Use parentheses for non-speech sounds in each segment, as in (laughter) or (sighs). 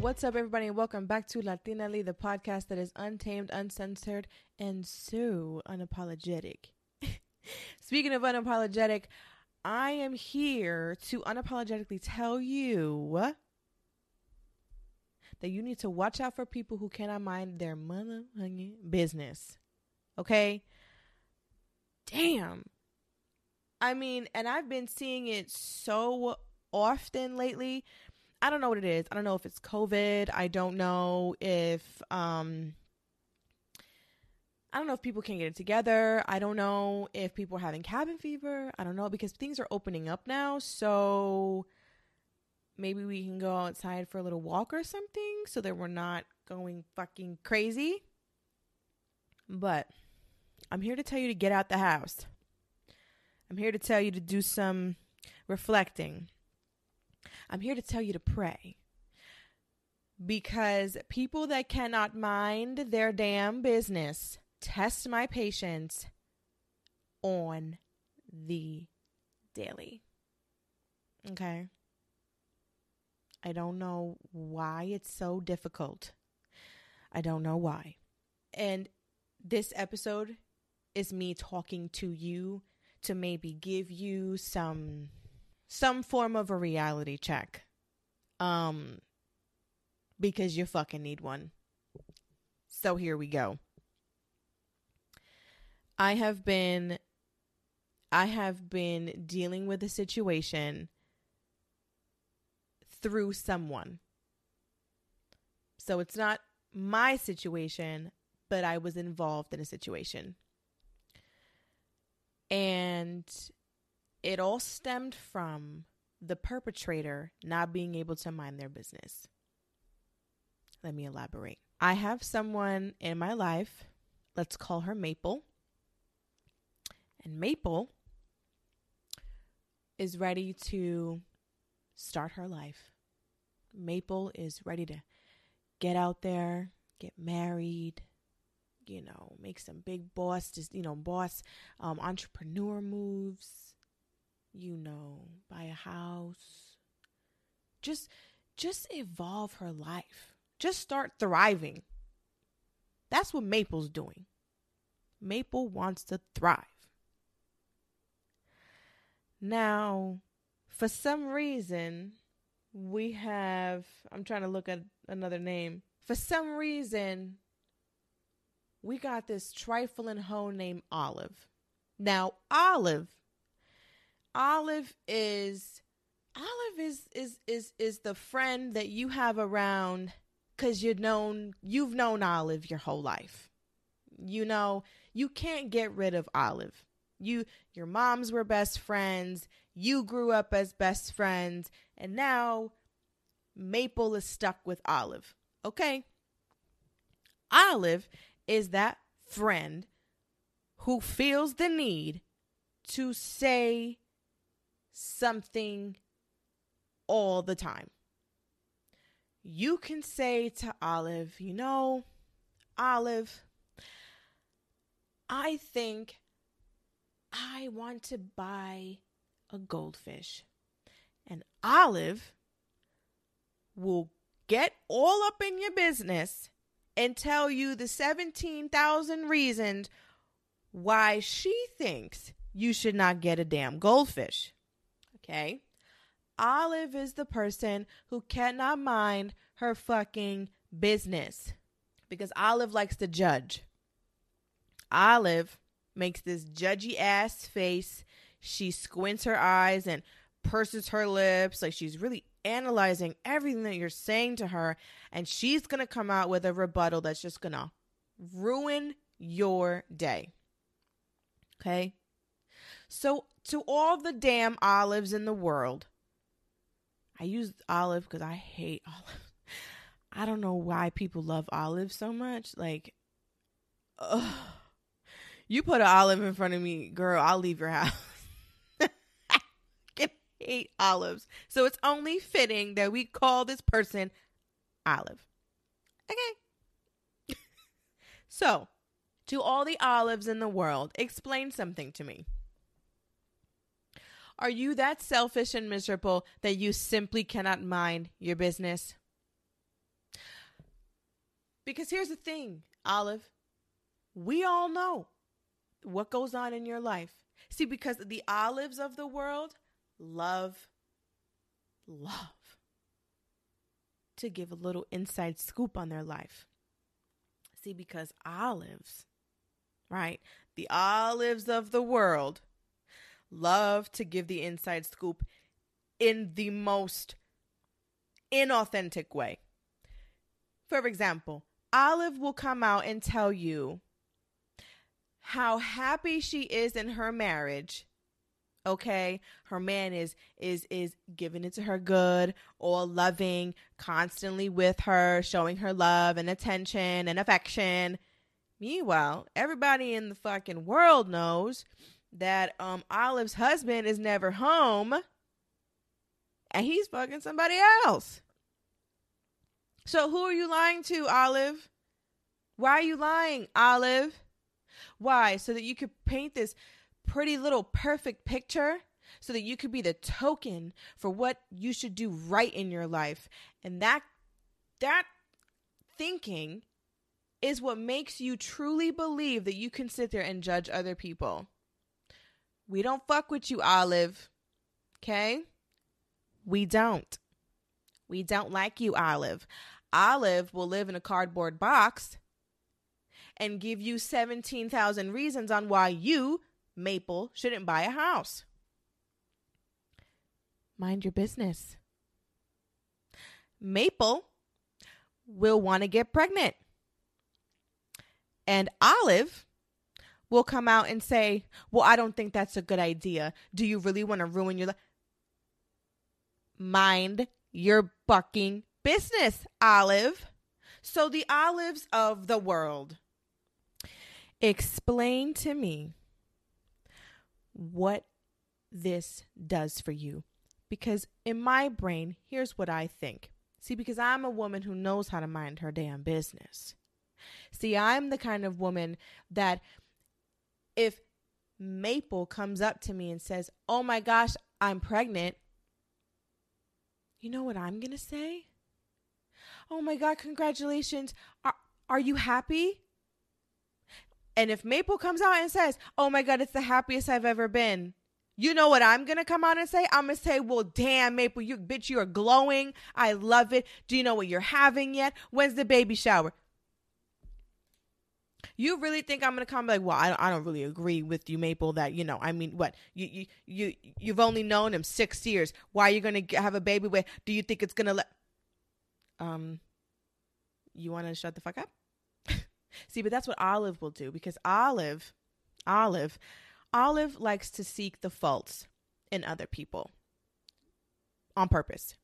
What's up, everybody, and welcome back to Latinelli, the podcast that is untamed, uncensored, and so unapologetic. (laughs) Speaking of unapologetic, I am here to unapologetically tell you that you need to watch out for people who cannot mind their motherfucking business. Okay? Damn. I mean, and I've been seeing it so often lately I don't know what it is. I don't know if it's COVID. I don't know if um I don't know if people can get it together. I don't know if people are having cabin fever. I don't know because things are opening up now. So maybe we can go outside for a little walk or something so that we're not going fucking crazy. But I'm here to tell you to get out the house. I'm here to tell you to do some reflecting. I'm here to tell you to pray. Because people that cannot mind their damn business test my patience on the daily. Okay. I don't know why it's so difficult. I don't know why. And this episode is me talking to you to maybe give you some some form of a reality check. Um because you fucking need one. So here we go. I have been I have been dealing with a situation through someone. So it's not my situation, but I was involved in a situation. And it all stemmed from the perpetrator not being able to mind their business. Let me elaborate. I have someone in my life, let's call her Maple. And Maple is ready to start her life. Maple is ready to get out there, get married, you know, make some big boss, just, you know, boss um, entrepreneur moves you know, buy a house. Just just evolve her life. Just start thriving. That's what Maple's doing. Maple wants to thrive. Now, for some reason, we have, I'm trying to look at another name. For some reason, we got this trifling hoe named Olive. Now, Olive Olive is Olive is is is is the friend that you have around cuz you've known you've known Olive your whole life. You know, you can't get rid of Olive. You your moms were best friends, you grew up as best friends, and now Maple is stuck with Olive. Okay? Olive is that friend who feels the need to say something all the time. You can say to Olive, you know, Olive, I think I want to buy a goldfish. And Olive will get all up in your business and tell you the 17,000 reasons why she thinks you should not get a damn goldfish. Okay. Olive is the person who cannot mind her fucking business because Olive likes to judge. Olive makes this judgy ass face. She squints her eyes and purses her lips like she's really analyzing everything that you're saying to her. And she's going to come out with a rebuttal that's just going to ruin your day. Okay. So to all the damn olives in the world. I use olive because I hate (laughs) olive. I don't know why people love olives so much. Like, ugh. you put an olive in front of me, girl, I'll leave your house. (laughs) I hate olives. So it's only fitting that we call this person Olive. Okay. (laughs) so, to all the olives in the world, explain something to me. Are you that selfish and miserable that you simply cannot mind your business? Because here's the thing, Olive. We all know what goes on in your life. See, because the olives of the world love, love to give a little inside scoop on their life. See, because olives, right? The olives of the world love to give the inside scoop in the most inauthentic way. For example, Olive will come out and tell you how happy she is in her marriage okay her man is is is giving it to her good all loving constantly with her showing her love and attention and affection meanwhile everybody in the fucking world knows that um olive's husband is never home and he's fucking somebody else so who are you lying to olive why are you lying olive why so that you could paint this pretty little perfect picture so that you could be the token for what you should do right in your life. And that that thinking is what makes you truly believe that you can sit there and judge other people. We don't fuck with you, Olive. Okay? We don't. We don't like you, Olive. Olive will live in a cardboard box and give you 17,000 reasons on why you Maple shouldn't buy a house. Mind your business. Maple will want to get pregnant. And Olive will come out and say, Well, I don't think that's a good idea. Do you really want to ruin your life? Mind your bucking business, Olive. So, the olives of the world, explain to me what this does for you. Because in my brain, here's what I think. See, because I'm a woman who knows how to mind her damn business. See, I'm the kind of woman that if Maple comes up to me and says, Oh my gosh, I'm pregnant, you know what I'm going to say? Oh my God, congratulations. Are, are you happy? And if Maple comes out and says, "Oh my god, it's the happiest I've ever been." You know what I'm gonna come out and say? I'm gonna say, well, damn, Maple, you bitch, you are glowing. I love it. Do you know what you're having yet? When's the baby shower? You really think I'm gonna come like, well, I don't, I don't really agree with you, Maple. That you know, I mean, what you you you you've only known him six years. Why are you gonna have a baby with? Do you think it's gonna let? Um, you want to shut the fuck up? (laughs) See, but that's what Olive will do because Olive, Olive, Olive likes to seek the faults in other people on purpose.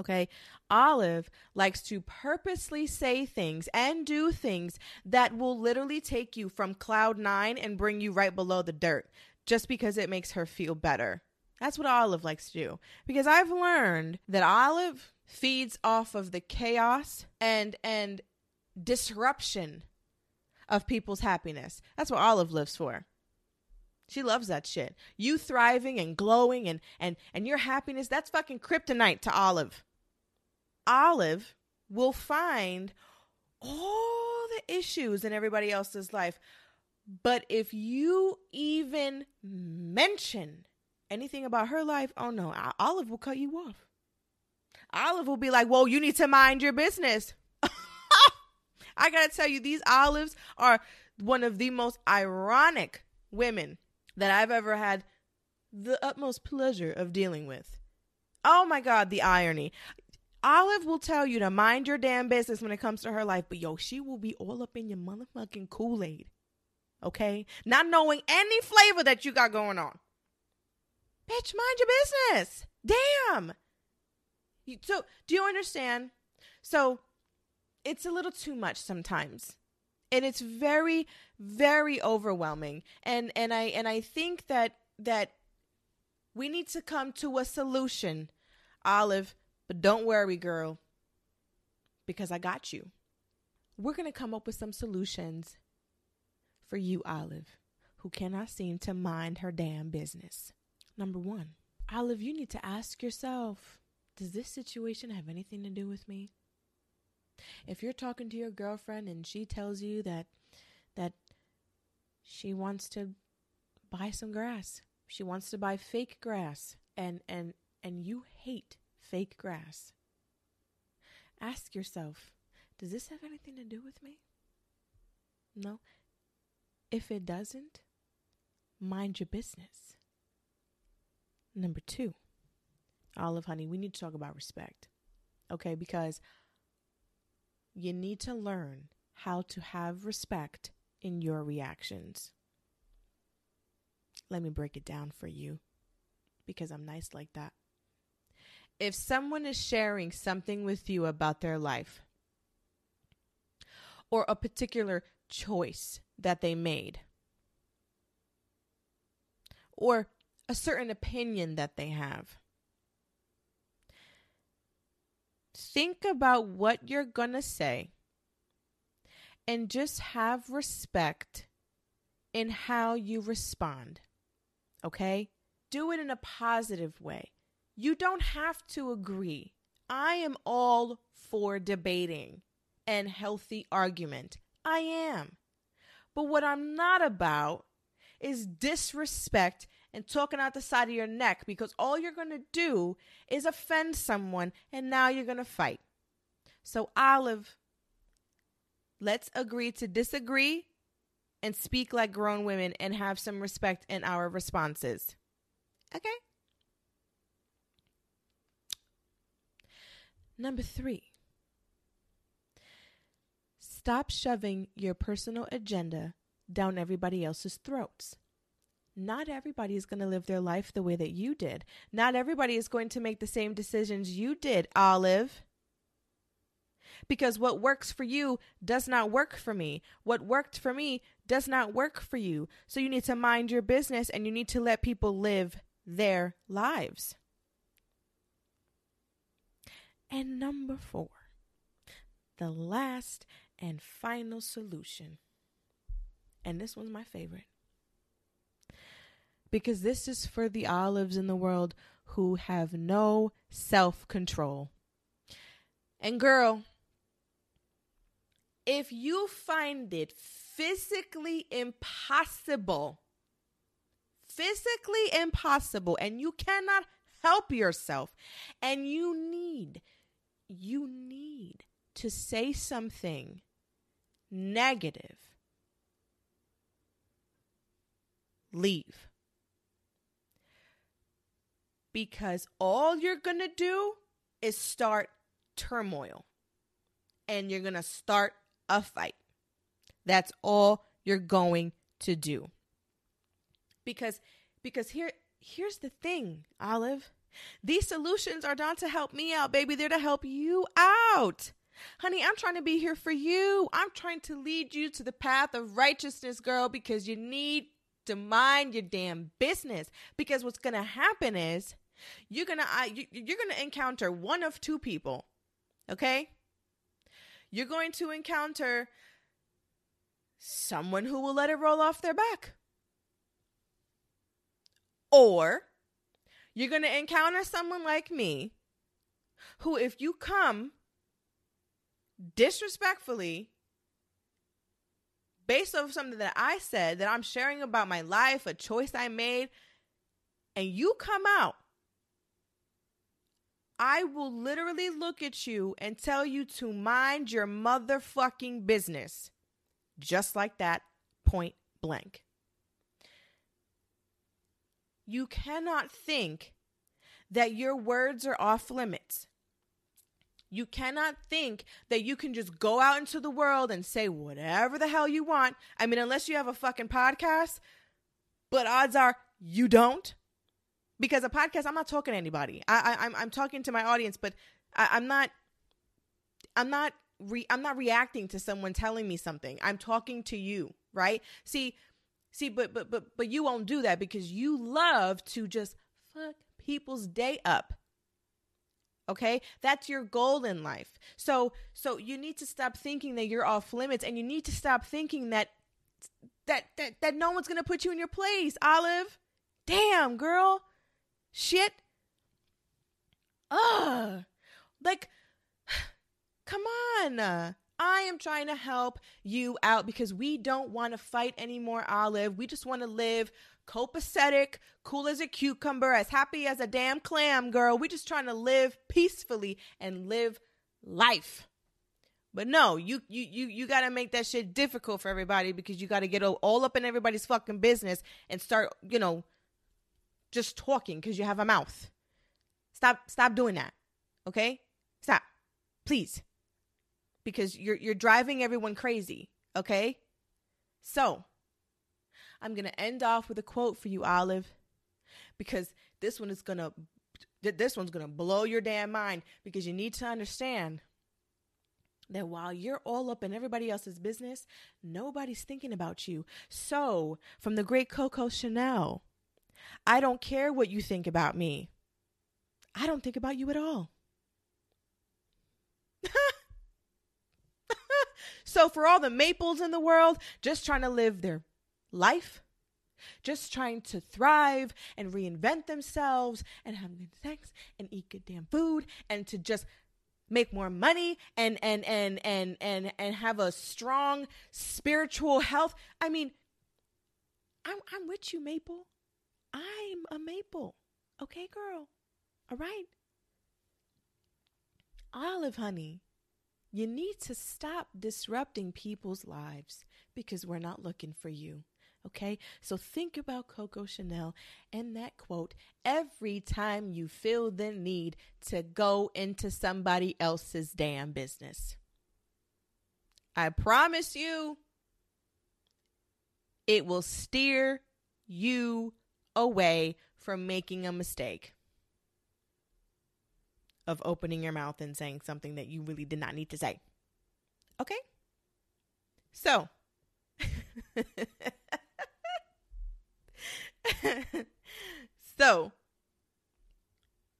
Okay. Olive likes to purposely say things and do things that will literally take you from cloud nine and bring you right below the dirt just because it makes her feel better. That's what Olive likes to do. Because I've learned that Olive feeds off of the chaos and and disruption of people's happiness. That's what Olive lives for. She loves that shit. You thriving and glowing and and and your happiness, that's fucking kryptonite to Olive. Olive will find all the issues in everybody else's life. But if you even mention anything about her life, oh no, Olive will cut you off. Olive will be like, "Well, you need to mind your business." (laughs) I gotta tell you, these olives are one of the most ironic women that I've ever had the utmost pleasure of dealing with. Oh my God, the irony. Olive will tell you to mind your damn business when it comes to her life, but yo, she will be all up in your motherfucking Kool Aid. Okay? Not knowing any flavor that you got going on. Bitch, mind your business. Damn. so, do you understand? So, it's a little too much sometimes and it's very very overwhelming and and i and i think that that we need to come to a solution olive but don't worry girl because i got you. We're going to come up with some solutions for you olive who cannot seem to mind her damn business. Number 1 olive you need to ask yourself does this situation have anything to do with me? If you're talking to your girlfriend and she tells you that that she wants to buy some grass, she wants to buy fake grass and and and you hate fake grass. Ask yourself, does this have anything to do with me? No. If it doesn't, mind your business. Number two, Olive Honey, we need to talk about respect. Okay, because you need to learn how to have respect in your reactions. Let me break it down for you because I'm nice like that. If someone is sharing something with you about their life or a particular choice that they made or a certain opinion that they have, think about what you're going to say and just have respect in how you respond. Okay? Do it in a positive way. You don't have to agree. I am all for debating and healthy argument. I am. But what I'm not about is disrespect and talking out the side of your neck because all you're going to do is offend someone and now you're going to fight. So, Olive, let's agree to disagree and speak like grown women and have some respect in our responses. Okay? Number three, stop shoving your personal agenda down everybody else's throats not everybody is going to live their life the way that you did. Not everybody is going to make the same decisions you did, Olive. Because what works for you does not work for me. What worked for me does not work for you. So you need to mind your business and you need to let people live their lives. And number four, the last and final solution. And this one's my favorite because this is for the olives in the world who have no self control. And girl, if you find it physically impossible, physically impossible, and you cannot help yourself, and you need, you need to say something negative, leave because all you're going to do is start turmoil and you're going to start a fight. That's all you're going to do. Because because here here's the thing, Olive. These solutions are not to help me out, baby. They're to help you out. Honey, I'm trying to be here for you. I'm trying to lead you to the path of righteousness, girl, because you need to mind your damn business. Because what's going to happen is you're gonna you're gonna encounter one of two people okay you're going to encounter someone who will let it roll off their back or you're going to encounter someone like me who if you come disrespectfully based off something that I said that I'm sharing about my life, a choice I made, and you come out I will literally look at you and tell you to mind your motherfucking business. Just like that, point blank. You cannot think that your words are off limits. You cannot think that you can just go out into the world and say whatever the hell you want. I mean, unless you have a fucking podcast, but odds are you don't because a podcast i'm not talking to anybody i, I am I'm, I'm talking to my audience but I, i'm not i'm not re, i'm not reacting to someone telling me something i'm talking to you right see see but but but but you won't do that because you love to just fuck people's day up okay that's your goal in life so so you need to stop thinking that you're off limits and you need to stop thinking that that that, that no one's gonna put you in your place olive damn girl shit. Ugh. Like, (sighs) Come on. I am trying to help you out because we don't want to fight anymore, Olive. We just want to live copacetic, cool as a cucumber, as happy as a damn clam, girl. We just trying to live peacefully and live life. But no, you you you you got to make that shit difficult for everybody because you got to get all up in everybody's fucking business and start, you know, just talking because you have a mouth. Stop stop doing that. Okay? Stop. Please. Because you're you're driving everyone crazy, okay? So, I'm going to end off with a quote for you, Olive, because this one is going to this one's going to blow your damn mind because you need to understand that while you're all up in everybody else's business, nobody's thinking about you. So, from the great Coco Chanel, I don't care what you think about me. I don't think about you at all. So, for all the maples in the world just trying to live their life, just trying to thrive and reinvent themselves and have good sex and eat good damn food and to just make more money and and and and and and have a strong spiritual health. I mean, I'm I'm with you, Maple. I'm a Maple. Okay, girl. All right. Olive honey, you need to stop disrupting people's lives because we're not looking for you. Okay, so think about Coco Chanel and that quote every time you feel the need to go into somebody else's damn business. I promise you, it will steer you away from making a mistake of opening your mouth and saying something that you really did not need to say. Okay? So, (laughs) so,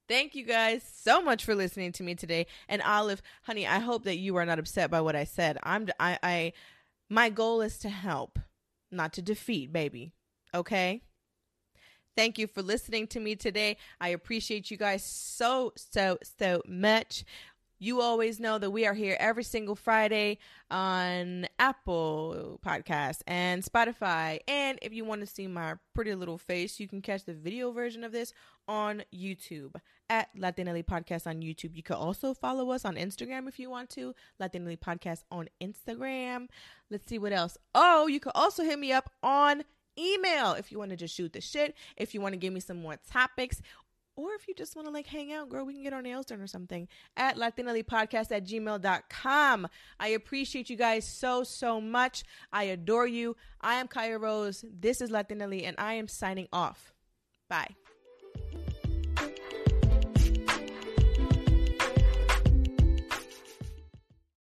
thank you guys so much for listening to me today. And Olive, honey, I hope that you are not upset by what I said. I'm I I my goal is to help, not to defeat, baby. Okay? Thank you for listening to me today. I appreciate you guys so so so much. You always know that we are here every single Friday on Apple Podcasts and Spotify. And if you want to see my pretty little face, you can catch the video version of this on YouTube at Latinelli Podcast on YouTube. You can also follow us on Instagram if you want to. Latinelli Podcast on Instagram. Let's see what else. Oh, you can also hit me up on email if you want to just shoot the shit, if you want to give me some more topics, or if you just want to like hang out, girl, we can get our nails done or something at latinelipodcast at gmail.com. I appreciate you guys so, so much. I adore you. I am Kaya Rose. This is Latinelli, and I am signing off. Bye.